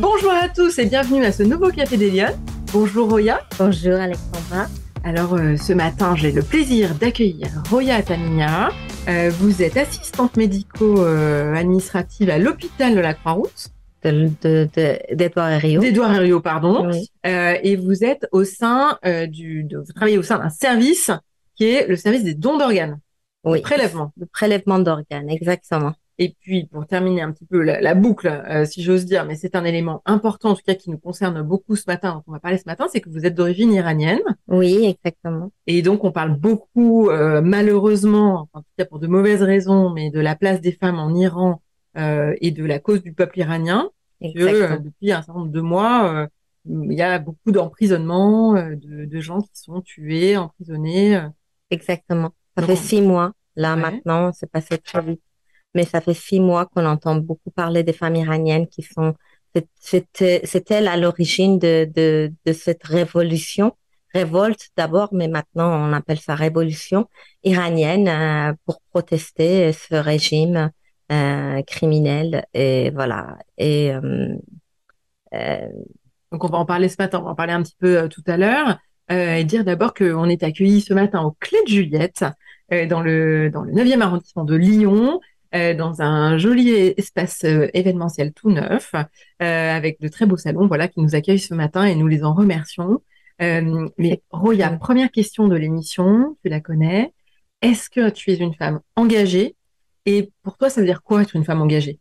Bonjour à tous et bienvenue à ce nouveau Café des Lyonnes. Bonjour Roya. Bonjour Alexandra. Alors euh, ce matin, j'ai le plaisir d'accueillir Roya Atamina. Euh, vous êtes assistante médico-administrative à l'hôpital de la Croix-Rousse. D'Edouard Herriot. D'Edouard Herriot, pardon. Euh, et vous êtes au sein du, de, vous travaillez au sein d'un service qui est le service des dons d'organes. Oui. Prélèvement. Le prélèvement d'organes, exactement. Et puis, pour terminer un petit peu la, boucle, euh, si j'ose dire, mais c'est un élément important, en tout cas, qui nous concerne beaucoup ce matin, dont on va parler ce matin, c'est que vous êtes d'origine iranienne. Oui, exactement. Et donc, on parle beaucoup, euh, malheureusement, en tout cas pour de mauvaises raisons, mais de la place des femmes en Iran euh, et de la cause du peuple iranien. Que, depuis un certain nombre de mois, il y a beaucoup d'emprisonnements, de, de, gens qui sont tués, emprisonnés. Exactement. Ça fait six mois. Là, maintenant, c'est passé très vite mais ça fait six mois qu'on entend beaucoup parler des femmes iraniennes qui sont, c'est elle à l'origine de, de, de cette révolution, révolte d'abord, mais maintenant on appelle ça révolution iranienne euh, pour protester ce régime euh, criminel et voilà. Et euh, euh, donc on va en parler ce matin, on va en parler un petit peu euh, tout à l'heure et dire d'abord qu'on est accueilli ce matin au Clé de Juliette dans le dans le 9e arrondissement de Lyon euh, dans un joli espace euh, événementiel tout neuf, euh, avec de très beaux salons, voilà, qui nous accueillent ce matin et nous les en remercions. mais Roya, première question de l'émission, tu la connais. Est-ce que tu es une femme engagée? Et pour toi, ça veut dire quoi être une femme engagée?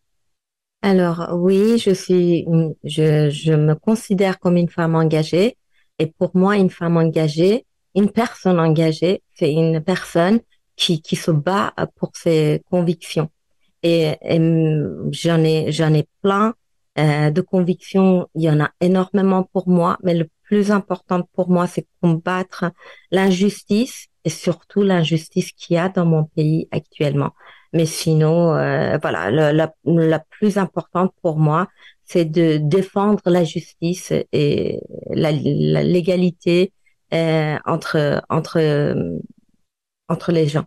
Alors oui, je suis, je, je me considère comme une femme engagée. Et pour moi, une femme engagée, une personne engagée, c'est une personne qui, qui se bat pour ses convictions et, j'en ai j'en ai plein euh, de convictions. Il y en a énormément pour moi, mais le plus important pour moi, c'est combattre l'injustice et surtout l'injustice qu'il y a dans mon pays actuellement. Mais sinon, euh, voilà, la, la, plus importante pour moi, c'est de défendre la justice et la, l'égalité euh, entre entre entre les gens.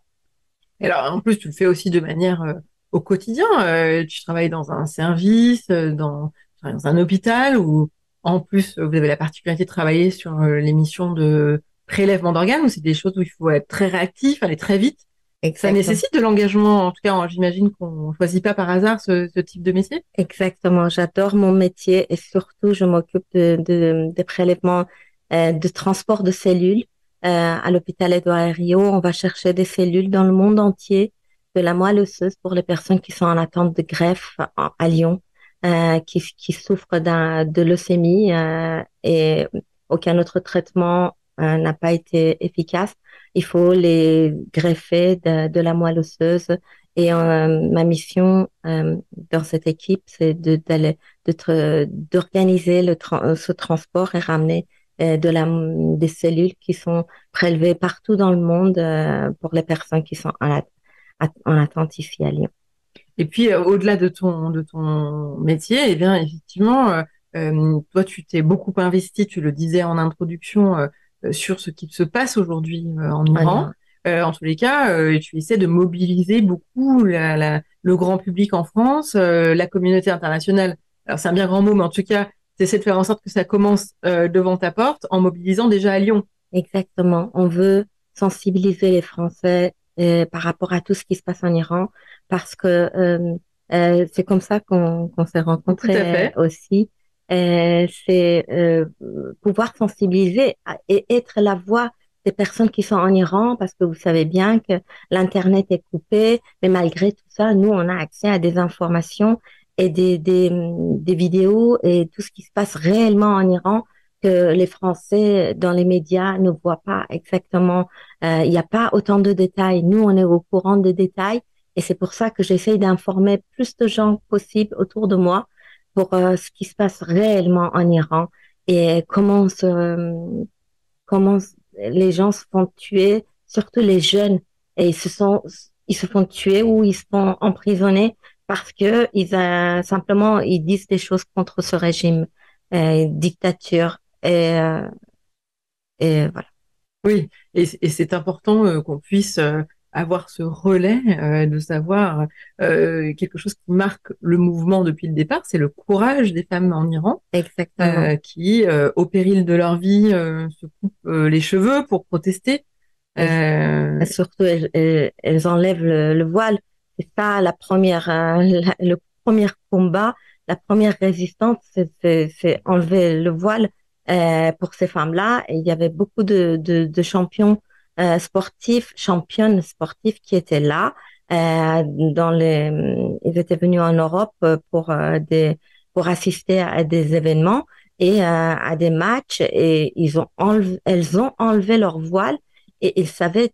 Et alors, en plus, tu le fais aussi de manière au quotidien. Euh, tu travailles dans un service, euh, dans, dans, un hôpital, ou en plus, vous avez la particularité de travailler sur euh, l'émission de prélèvement d'organes, où c'est des choses où il faut être très réactif, aller très vite. Et ça nécessite de l'engagement. En tout cas, j'imagine qu'on choisit pas par hasard ce, ce, type de métier. Exactement. J'adore mon métier et surtout, je m'occupe de, de, des prélèvements euh, de transport de cellules. Euh, à l'hôpital Edouard Herriot, on va chercher des cellules dans le monde entier de la moelle osseuse pour les personnes qui sont en attente de greffe à Lyon, euh, qui, qui souffrent de leucémie euh, et aucun autre traitement euh, n'a pas été efficace. Il faut les greffer de, de la moelle osseuse. Et euh, ma mission euh, dans cette équipe, c'est d'aller d'organiser le ce transport et ramener de la, des cellules qui sont prélevées partout dans le monde pour les personnes qui sont en, en attente ici à Lyon. Et puis, euh, au-delà de ton, de ton métier, eh bien, effectivement, euh, euh, toi, tu t'es beaucoup investi, tu le disais en introduction, sur ce qui se passe aujourd'hui en Iran. en tous les cas, tu essaies de mobiliser beaucoup la, le grand public en France, la communauté internationale. Alors, c'est un bien grand mot, mais en tout cas, tu essaies de faire en sorte que ça commence devant ta porte en mobilisant déjà à Lyon. Exactement. On veut sensibiliser les Français euh, par rapport à tout ce qui se passe en Iran, parce que euh, euh, c'est comme ça qu'on s'est rencontrés aussi. c'est pouvoir sensibiliser et être la voix des personnes qui sont en Iran, parce que vous savez bien que l'Internet est coupé, mais malgré tout ça, nous, on a accès à des informations et des, des, des vidéos et tout ce qui se passe réellement en Iran que les Français dans les médias ne voient pas exactement. Euh, il n'y a pas autant de détails. Nous, on est au courant des détails et c'est pour ça que j'essaye d'informer plus de gens possible autour de moi pour euh, ce qui se passe réellement en Iran et comment se, comment les gens se font tuer, surtout les jeunes, et ils se sont, ils se font tuer ou ils se font emprisonner parce que ils euh, simplement ils disent des choses contre ce régime euh, dictature et, euh, et voilà. Oui, et, et c'est important euh, qu'on puisse euh, avoir ce relais, euh, de savoir euh, quelque chose qui marque le mouvement depuis le départ, c'est le courage des femmes en Iran, Exactement. qui, au péril de leur vie, se coupent les cheveux pour protester. Et, surtout, elles, enlèvent le, voile. C'est ça la première, le premier combat, la première résistance, c'est enlever le voile euh, pour ces femmes-là. Il y avait beaucoup de, de, de champions euh, sportifs, championnes sportives qui étaient là. Euh, dans les, ils étaient venus en Europe pour des, pour assister à des événements et à des matchs et ils ont enlevé, elles ont enlevé leur voile et ils savaient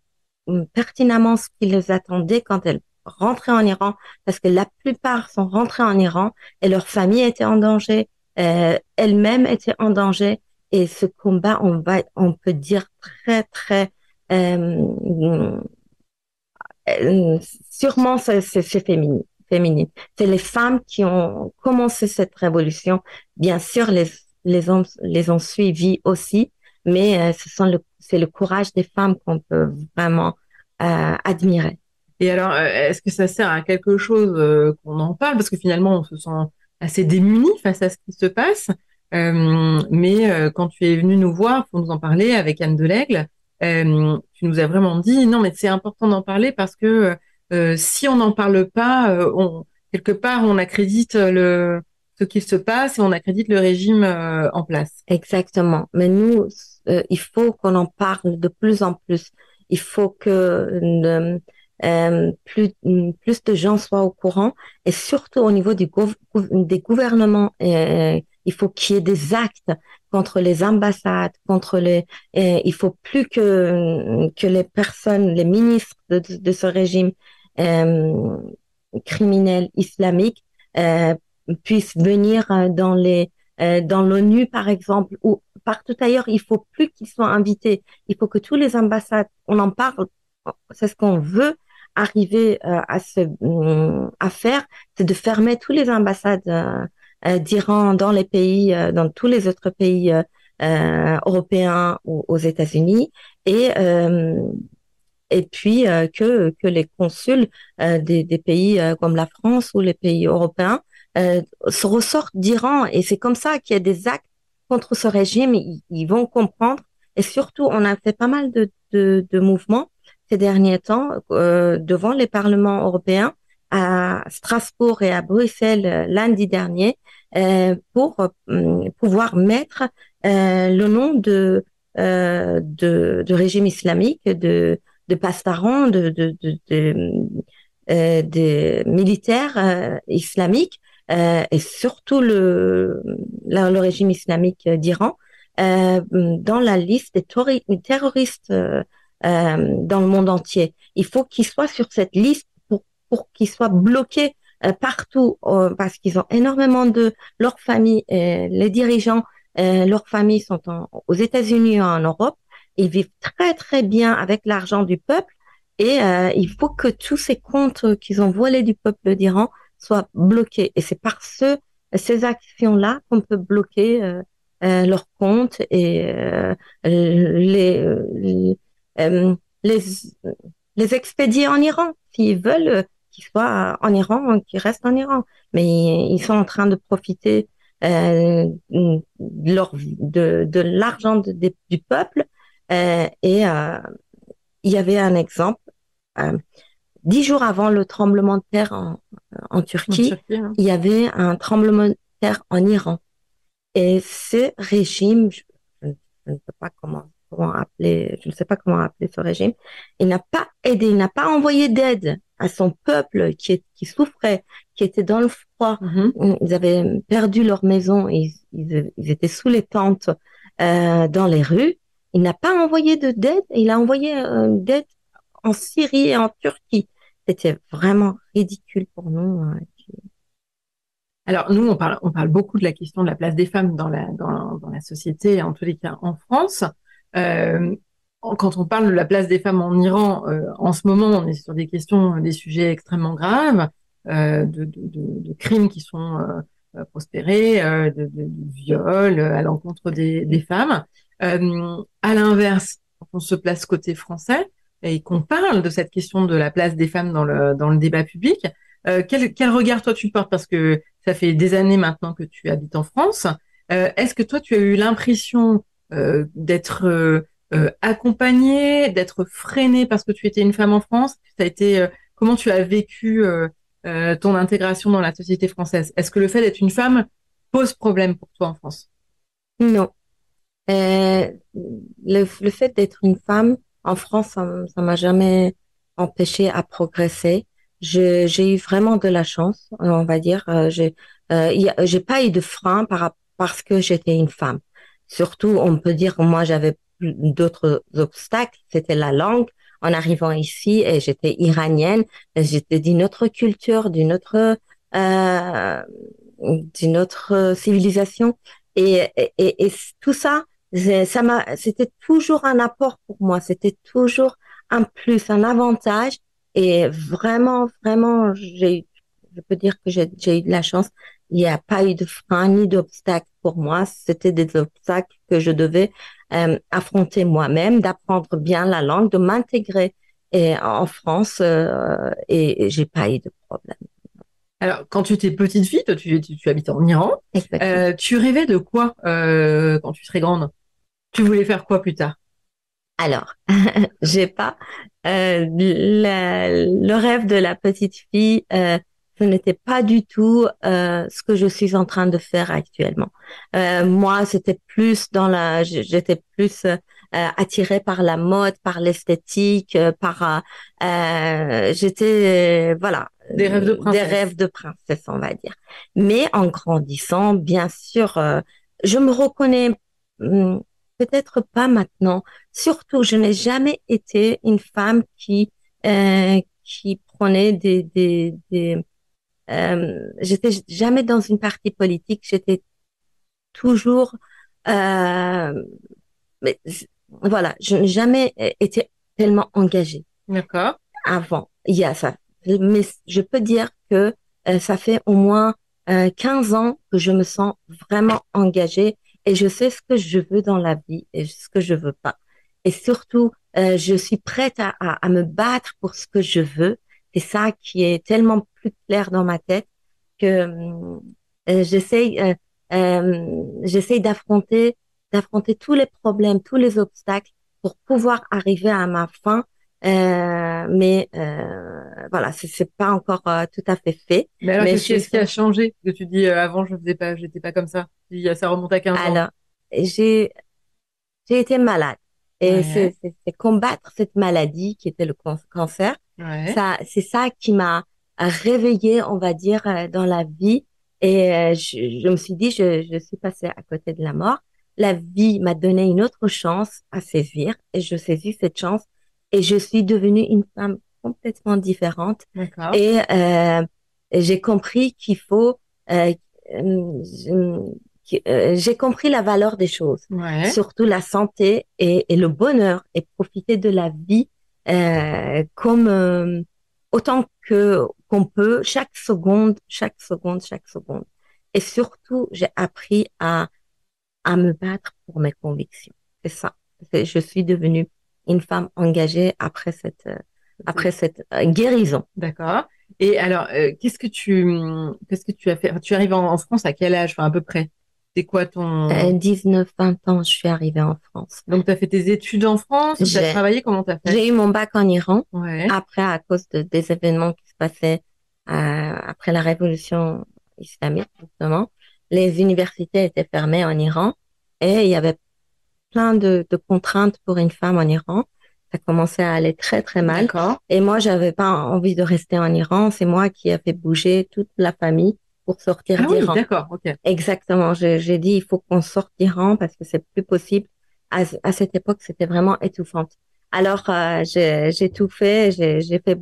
pertinemment ce qui les attendait quand elles rentraient en Iran parce que la plupart sont rentrées en Iran et leur famille était en danger, euh, elles-mêmes étaient en danger et ce combat, on va, on peut dire très, très, euh, sûrement c'est féminin. Féminine. C'est les femmes qui ont commencé cette révolution. Bien sûr, les, les hommes les ont suivis aussi, mais euh, c'est le courage des femmes qu'on peut vraiment euh, admirer. Et alors, est-ce que ça sert à quelque chose qu'on en parle? Parce que finalement, on se sent assez démunis face à ce qui se passe. Euh, mais euh, quand tu es venu nous voir pour nous en parler avec Anne Delègle, euh, tu nous as vraiment dit non, mais c'est important d'en parler parce que si on n'en parle pas, on, quelque part on accrédite le ce qui se passe et on accrédite le régime en place. Exactement. Mais nous, il faut qu'on en parle de plus en plus. Il faut que euh, plus, plus de gens soient au courant et surtout au niveau du des gouvernements. Euh, il faut qu'il y ait des actes contre les ambassades, contre les. Euh, il faut plus que que les personnes, les ministres de, ce régime euh, criminel islamique euh, puissent venir dans les dans l'ONU par exemple ou partout ailleurs. Il faut plus qu'ils soient invités. Il faut que tous les ambassades, on en parle. C'est ce qu'on veut arriver euh, à se mm, à faire, c'est de fermer tous les ambassades euh, euh, d'Iran dans les pays, dans tous les autres pays européens ou aux États-Unis, et et puis que que les consuls des, des pays comme la France ou les pays européens se ressortent d'Iran. Et c'est comme ça qu'il y a des actes contre ce régime. Ils, vont comprendre. Et surtout, on a fait pas mal de, de, de mouvements ces derniers temps euh, devant les parlements européens à Strasbourg et à Bruxelles euh, lundi dernier euh, pour euh, pouvoir mettre euh, le nom de, de, de régime islamique, de, de pastarons, de, de, de, de militaires islamiques et surtout le, le, régime islamique d'Iran dans la liste des terroristes euh, dans le monde entier. Il faut qu'ils soient sur cette liste pour, pour qu'ils soient bloqués euh, partout euh, parce qu'ils ont énormément de leur famille, les dirigeants, leurs familles sont aux États-Unis en Europe. Ils vivent très très bien avec l'argent du peuple et il faut que tous ces comptes qu'ils ont volés du peuple d'Iran soient bloqués. Et c'est par ce, ces actions-là qu'on peut bloquer euh, leurs comptes et les, euh, les, les expédier en Iran. S'ils veulent euh, qu'ils soient en Iran, qu'ils restent en Iran. Mais ils sont en train de profiter euh, de, de l'argent du peuple. Euh, et euh, il y avait un exemple. Dix jours avant le tremblement de terre en, en Turquie, hein. il y avait un tremblement de terre en Iran. Et ce régime, je, je ne peux pas comment comment appeler, je ne sais pas comment appeler ce régime, il n'a pas aidé, il n'a pas envoyé d'aide à son peuple qui, qui souffrait, qui était dans le froid. Mm-hmm. Ils avaient perdu leur maison, ils, ils, étaient sous les tentes euh, dans les rues. Il n'a pas envoyé de d'aide, il a envoyé euh, d'aide en Syrie et en Turquie. C'était vraiment ridicule pour nous. Hein, Alors nous, on parle, on parle beaucoup de la question de la place des femmes dans la, dans, dans la société, en tous les cas en France. Euh, quand on parle de la place des femmes en Iran, euh, en ce moment, on est sur des questions, des sujets extrêmement graves, euh, de, de, de, crimes qui sont prospérés, de, viols à l'encontre des, des, femmes. à l'inverse, quand on se place côté français, et qu'on parle de cette question de la place des femmes dans le, dans le débat public. Euh, quel, quel, regard toi tu portes? Parce que ça fait des années maintenant que tu habites en France. Euh, Est-ce que toi tu as eu l'impression euh, d'être euh, accompagnée, d'être freinée parce que tu étais une femme en France Ça a été comment tu as vécu ton intégration dans la société française? Est-ce que le fait d'être une femme pose problème pour toi en France? Non. Le, le, fait d'être une femme en France, ça m'a jamais empêché à progresser. J'ai eu vraiment de la chance, on va dire. Euh, j'ai euh, j'ai pas eu de frein par, parce que j'étais une femme. Surtout, on peut dire que moi j'avais d'autres obstacles. C'était la langue. En arrivant ici, et j'étais iranienne, j'étais d'une autre culture, d'une autre euh, d'une autre civilisation, et, et, et tout ça, ça m'a, c'était toujours un apport pour moi. C'était toujours un plus, un avantage. Et vraiment, vraiment, j'ai, je peux dire que j'ai, eu de la chance. Il n'y a pas eu de frein ni d'obstacle pour moi. C'était des obstacles que je devais euh, affronter moi-même, d'apprendre bien la langue, de m'intégrer et, en France. Euh, et, j'ai pas eu de problème. Alors, quand tu étais petite fille, toi, tu, tu, habitais en Iran. Euh, tu rêvais de quoi euh, quand tu serais grande? Tu voulais faire quoi plus tard? Alors, j'ai pas euh, le rêve de la petite fille. Euh, ce n'était pas du tout euh, ce que je suis en train de faire actuellement. Euh, moi, c'était plus dans la, j'étais plus euh, attirée par la mode, par l'esthétique, par, j'étais, voilà, des rêves de princesse. Des rêves de princesse, on va dire. Mais en grandissant, bien sûr, euh, je me reconnais hmm, peut-être pas maintenant. Surtout, je n'ai jamais été une femme qui euh, qui prenait des des, des euh, j'étais jamais dans une partie politique. J'étais toujours euh, mais voilà, je n'ai jamais été tellement engagée. D'accord. Avant, il y a ça mais je peux dire que euh, ça fait au moins euh, 15 ans que je me sens vraiment engagée et je sais ce que je veux dans la vie et ce que je veux pas. Et surtout, euh, je suis prête à, à, me battre pour ce que je veux. C'est ça qui est tellement plus clair dans ma tête que euh, j'essaye j'essaye d'affronter d'affronter tous les problèmes, tous les obstacles pour pouvoir arriver à ma fin euh, mais euh, voilà, c'est pas encore euh, tout à fait fait. Mais alors, qu'est-ce qui a changé? Que tu dis euh, avant, je faisais pas, j'étais pas comme ça. Ça remonte à 15 ans. Alors, j'ai j'ai été malade et c'est combattre cette maladie qui était le cancer. Ouais. Ça, c'est ça qui m'a réveillée, on va dire, dans la vie. Et je, je me suis dit, je, je suis passée à côté de la mort. La vie m'a donné une autre chance à saisir et je saisis cette chance et je suis devenue une femme complètement différente. Et euh, j'ai compris qu'il faut, euh, euh, j'ai compris la valeur des choses, surtout la santé et, et, le bonheur, et profiter de la vie euh, comme euh, autant que qu'on peut, chaque seconde, chaque seconde, chaque seconde. Et surtout, j'ai appris à à me battre pour mes convictions. C'est ça. Je suis devenue une femme engagée après cette euh, après cette euh, guérison. D'accord. Et alors, euh, qu'est-ce que tu qu'est-ce que tu as fait? Tu arrives en, France à quel âge, enfin, à peu près C'est quoi ton 19 20 ans, je suis arrivée en France. Donc tu as fait tes études en France, tu as travaillé? Comment tu as fait? J'ai eu mon bac en Iran. Ouais. Après à cause de, des événements qui se passaient après la révolution islamique justement, les universités étaient fermées en Iran et il y avait plein de, de, contraintes pour une femme en Iran. Ça commençait à aller très très mal. Et moi, j'avais pas envie de rester en Iran. C'est moi qui ai fait bouger toute la famille pour sortir ah d'Iran. Oui, d'accord, ok. Exactement. J'ai dit il faut qu'on sorte d'Iran parce que c'est plus possible. À, à cette époque, c'était vraiment étouffante. Alors euh, j'ai tout fait. J'ai fait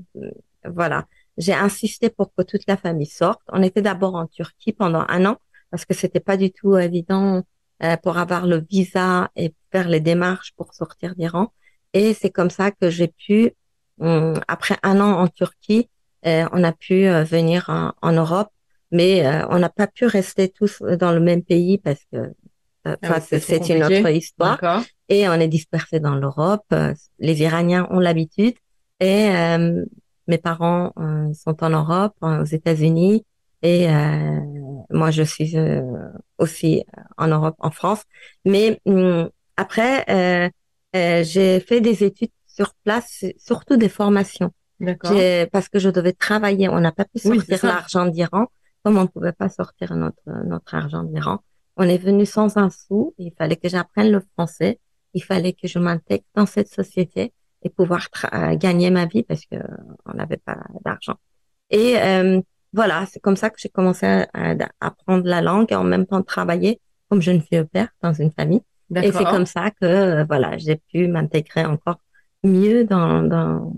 voilà. J'ai insisté pour que toute la famille sorte. On était d'abord en Turquie pendant un an parce que c'était pas du tout évident euh, pour avoir le visa et faire les démarches pour sortir d'Iran. Et c'est comme ça que j'ai pu, après un an en Turquie, euh, on a pu euh, venir en, Europe, mais on n'a pas pu rester tous dans le même pays parce que ah c'est une autre histoire. et on est dispersé dans l'Europe. Les Iraniens ont l'habitude et mes parents sont en Europe, aux États-Unis et moi je suis aussi en Europe, en France. Mais hum, après, j'ai fait des études sur place, surtout des formations. Parce que je devais travailler, on n'a pas pu sortir l'argent d'Iran, comme on ne pouvait pas sortir notre notre argent d'Iran. On est venu sans un sou. Il fallait que j'apprenne le français. Il fallait que je m'intègre dans cette société et pouvoir gagner ma vie parce que on n'avait pas d'argent. Et euh, voilà, c'est comme ça que j'ai commencé à, apprendre la langue et en même temps travailler comme jeune fille au père dans une famille. Et c'est comme ça que voilà, j'ai pu m'intégrer encore mieux dans, dans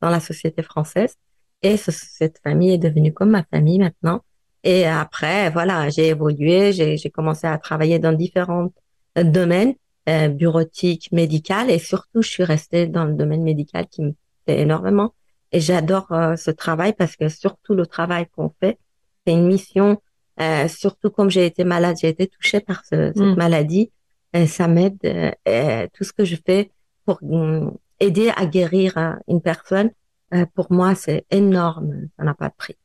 dans la société française. Et cette famille est devenue comme ma famille maintenant. Et après, voilà, j'ai évolué, j'ai commencé à travailler dans différents domaines, euh, bureautique, médical, et surtout, je suis restée dans le domaine médical qui me fait énormément. Et j'adore euh, ce travail parce que surtout le travail qu'on fait, c'est une mission. Euh, surtout comme j'ai été malade, j'ai été touchée par cette mm. maladie. Et ça m'aide. Euh, tout ce que je fais pour mm, aider à guérir hein, une personne, euh, pour moi, c'est énorme. Ça n'a pas de prix.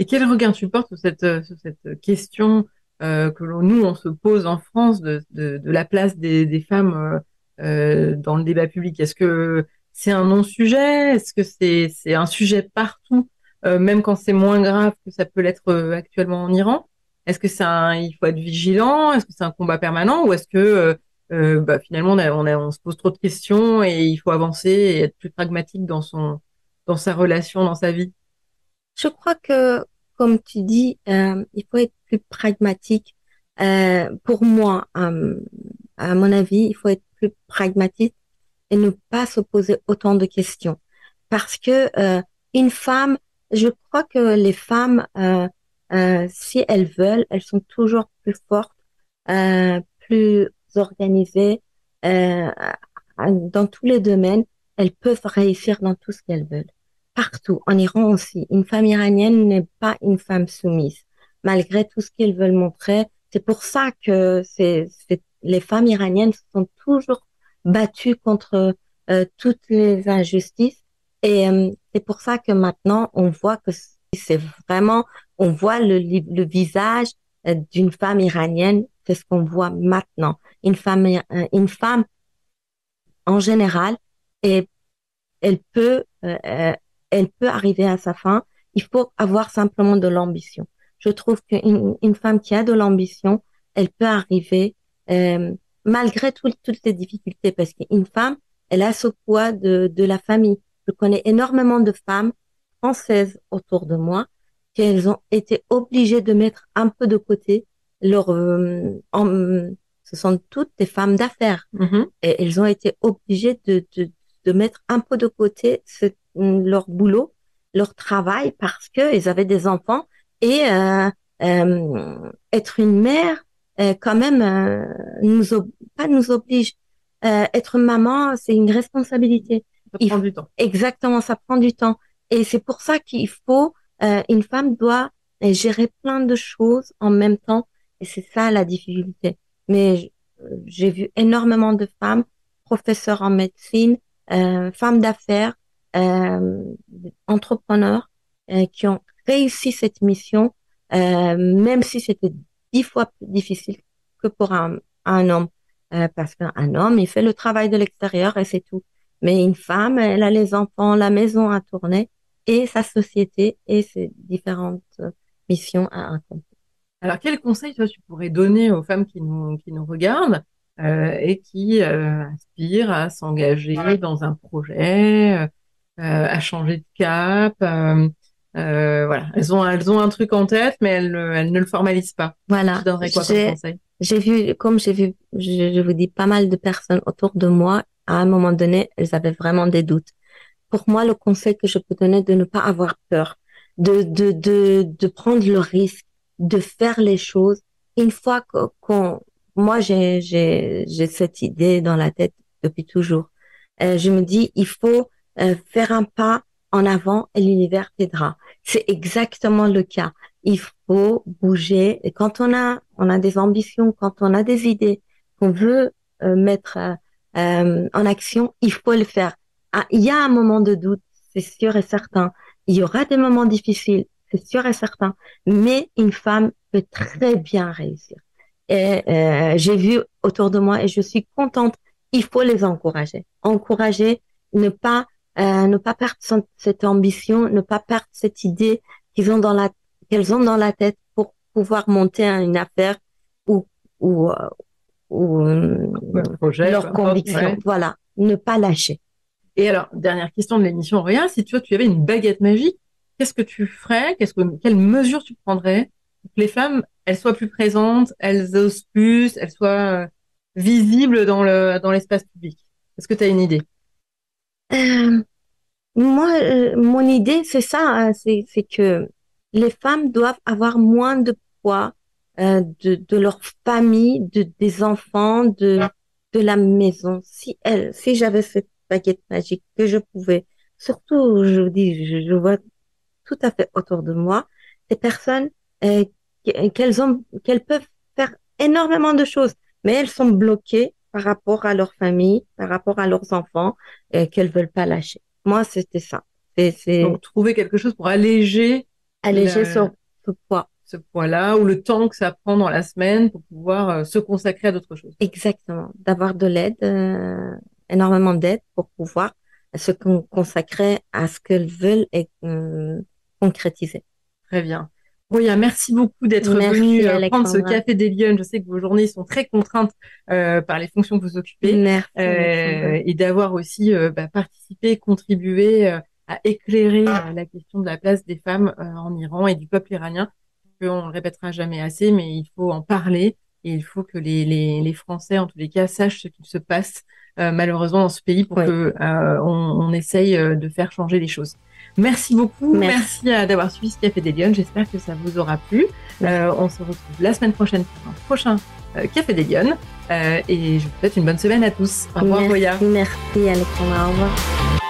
Et quel regard tu portes sur cette, euh, sur cette question euh, que nous, on se pose en France de, de, la place des, femmes euh, dans le débat public? Est-ce que c'est un non-sujet? Est-ce que c'est un sujet partout, euh, même quand c'est moins grave que ça peut l'être actuellement en Iran? Est-ce que un, il faut être vigilant? Est-ce que c'est un combat permanent? Ou est-ce que euh, bah, finalement on, on, on, se pose trop de questions et il faut avancer et être plus pragmatique dans son dans sa relation, dans sa vie? Je crois que, comme tu dis, euh, il faut être plus pragmatique. Euh, pour moi, euh, à mon avis, il faut être plus pragmatique et ne pas se poser autant de questions. Parce que euh, une femme, je crois que les femmes, si elles veulent, elles sont toujours plus fortes, plus organisées dans tous les domaines. Elles peuvent réussir dans tout ce qu'elles veulent partout, en Iran aussi. Une femme iranienne n'est pas une femme soumise, malgré tout ce qu'ils veulent montrer. C'est pour ça que c'est, les femmes iraniennes sont toujours battues contre euh, toutes les injustices. Et euh, c'est pour ça que maintenant, on voit que c'est vraiment, on voit le, le visage euh, d'une femme iranienne. C'est ce qu'on voit maintenant. Une femme, une femme en général, et elle peut elle peut arriver à sa fin. Il faut avoir simplement de l'ambition. Je trouve qu'une une femme qui a de l'ambition, elle peut arriver euh, malgré toutes les difficultés, parce qu'une femme, elle a ce poids de, de la famille. Je connais énormément de femmes françaises autour de moi qui elles ont été obligées de mettre un peu de côté leur euh, ce sont toutes des femmes d'affaires mm-hmm. et elles ont été obligées de, de, de mettre un peu de côté ce, leur boulot, leur travail parce que ils avaient des enfants et euh, euh, être une mère euh, quand même euh, nous pas nous oblige. Euh, être maman, c'est une responsabilité. Ça prend du temps. Exactement, ça prend du temps. Et c'est pour ça qu'il faut une femme doit gérer plein de choses en même temps. Et c'est ça la difficulté. Mais j'ai vu énormément de femmes, professeurs en médecine, euh, femmes d'affaires, euh, entrepreneurs euh, qui ont réussi cette mission, euh, même si c'était dix fois plus difficile que pour un, un homme, parce qu'un homme, il fait le travail de l'extérieur et c'est tout. Mais une femme, elle a les enfants, la maison à tourner et sa société et ses différentes missions à accomplir. Alors, quel conseil toi tu pourrais donner aux femmes qui nous qui nous regardent euh, et qui euh, aspirent à s'engager dans un projet, euh, à changer de cap. voilà, elles ont elles ont un truc en tête, mais elles, elles ne le formalisent pas. Voilà. J'ai vu, comme j'ai vu, je, je, vous dis, pas mal de personnes autour de moi. À un moment donné, elles avaient vraiment des doutes. Pour moi, le conseil que je peux donner, de ne pas avoir peur, de de de de prendre le risque, de faire les choses. Une fois qu'on moi, j'ai, j'ai, j'ai cette idée dans la tête depuis toujours. Euh, je me dis, il faut euh, faire un pas en avant et l'univers t'aidera. C'est exactement le cas. Il faut bouger. Et quand on a, on a des ambitions, quand on a des idées qu'on veut euh, mettre en action, il faut le faire. Ah, il y a un moment de doute, c'est sûr et certain. Il y aura des moments difficiles, c'est sûr et certain. Mais une femme peut très bien réussir. Et euh, j'ai vu autour de moi et je suis contente. Il faut les encourager. Encourager, ne pas euh, ne pas perdre cette ambition, ne pas perdre cette idée qu'ils ont dans la qu'elles ont dans la tête pour pouvoir monter une affaire ou ou, euh, ou projet, leur conviction. Voilà, ne pas lâcher. Et alors, dernière question de l'émission Rien, si tu vois, tu avais une baguette magique, qu'est-ce que tu ferais? Qu'est-ce que quelles mesures tu prendrais pour que les femmes elles soient plus présentes, elles osent plus, elles soient euh, visibles dans le dans l'espace public? Est-ce que tu as une idée? Euh, Moi, euh, mon idée, c'est ça, hein, c'est que les femmes doivent avoir moins de poids de, de leur famille, de des enfants, de de la maison. Si elle, si j'avais cette baguette magique que je pouvais, surtout, je vous dis, je, vois tout à fait autour de moi des personnes euh, qu'elles ont, qu'elles peuvent faire énormément de choses, mais elles sont bloquées par rapport à leur famille, par rapport à leurs enfants, et qu'elles veulent pas lâcher. Moi, c'était ça. C'est donc trouver quelque chose pour alléger alléger ce, poids ce poids-là ou le temps que ça prend dans la semaine pour pouvoir euh, se consacrer à d'autres choses. Exactement, d'avoir de l'aide, euh, énormément d'aide pour pouvoir se consacrer à ce qu'elles veulent et euh, concrétiser. Très bien. Roya, merci beaucoup d'être venu euh, prendre ce café des Lions. Je sais que vos journées sont très contraintes euh, par les fonctions que vous occupez merci, et d'avoir aussi bah, participé, contribué à éclairer la question de la place des femmes en Iran et du peuple iranien. On le répétera jamais assez, mais il faut en parler et il faut que les, les, les Français, en tous les cas, sachent ce qu'il se passe euh, malheureusement dans ce pays pour que euh, on, on, essaye euh, de faire changer les choses. Merci beaucoup, merci, d'avoir suivi ce Café des Lyonnes. J'espère que ça vous aura plu. on se retrouve la semaine prochaine pour un prochain Café des Lyonnes. et je vous souhaite une bonne semaine à tous. Au revoir, Merci, merci Alexandra. Au revoir.